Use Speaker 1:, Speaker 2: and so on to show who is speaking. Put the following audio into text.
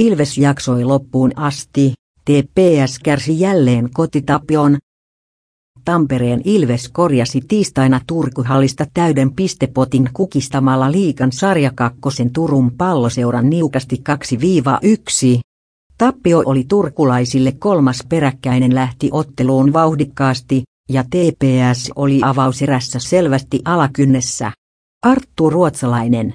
Speaker 1: Ilves jaksoi loppuun asti, TPS kärsi jälleen kotitapion. Tampereen Ilves korjasi tiistaina Turkuhallista täyden pistepotin kukistamalla liikan sarjakakkosen Turun palloseuran niukasti 2-1. Tappio oli turkulaisille kolmas peräkkäinen lähti otteluun vauhdikkaasti, ja TPS oli avauserässä selvästi alakynnessä. Arttu Ruotsalainen